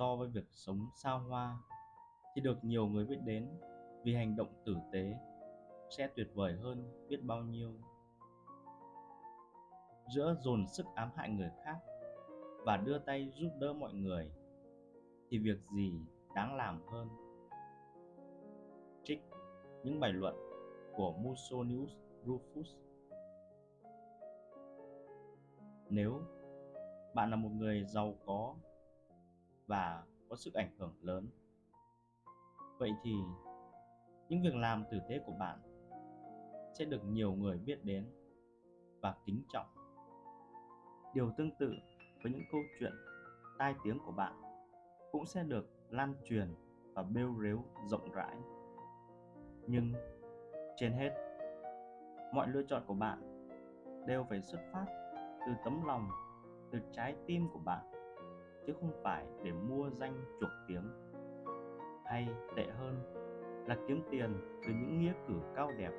so với việc sống xa hoa, thì được nhiều người biết đến vì hành động tử tế sẽ tuyệt vời hơn biết bao nhiêu. Giữa dồn sức ám hại người khác và đưa tay giúp đỡ mọi người, thì việc gì đáng làm hơn? Trích những bài luận của Musonius Rufus. Nếu bạn là một người giàu có và có sức ảnh hưởng lớn. Vậy thì, những việc làm tử tế của bạn sẽ được nhiều người biết đến và kính trọng. Điều tương tự với những câu chuyện tai tiếng của bạn cũng sẽ được lan truyền và bêu rếu rộng rãi. Nhưng trên hết, mọi lựa chọn của bạn đều phải xuất phát từ tấm lòng, từ trái tim của bạn chứ không phải để mua danh chuộc tiếng hay tệ hơn là kiếm tiền từ những nghĩa cử cao đẹp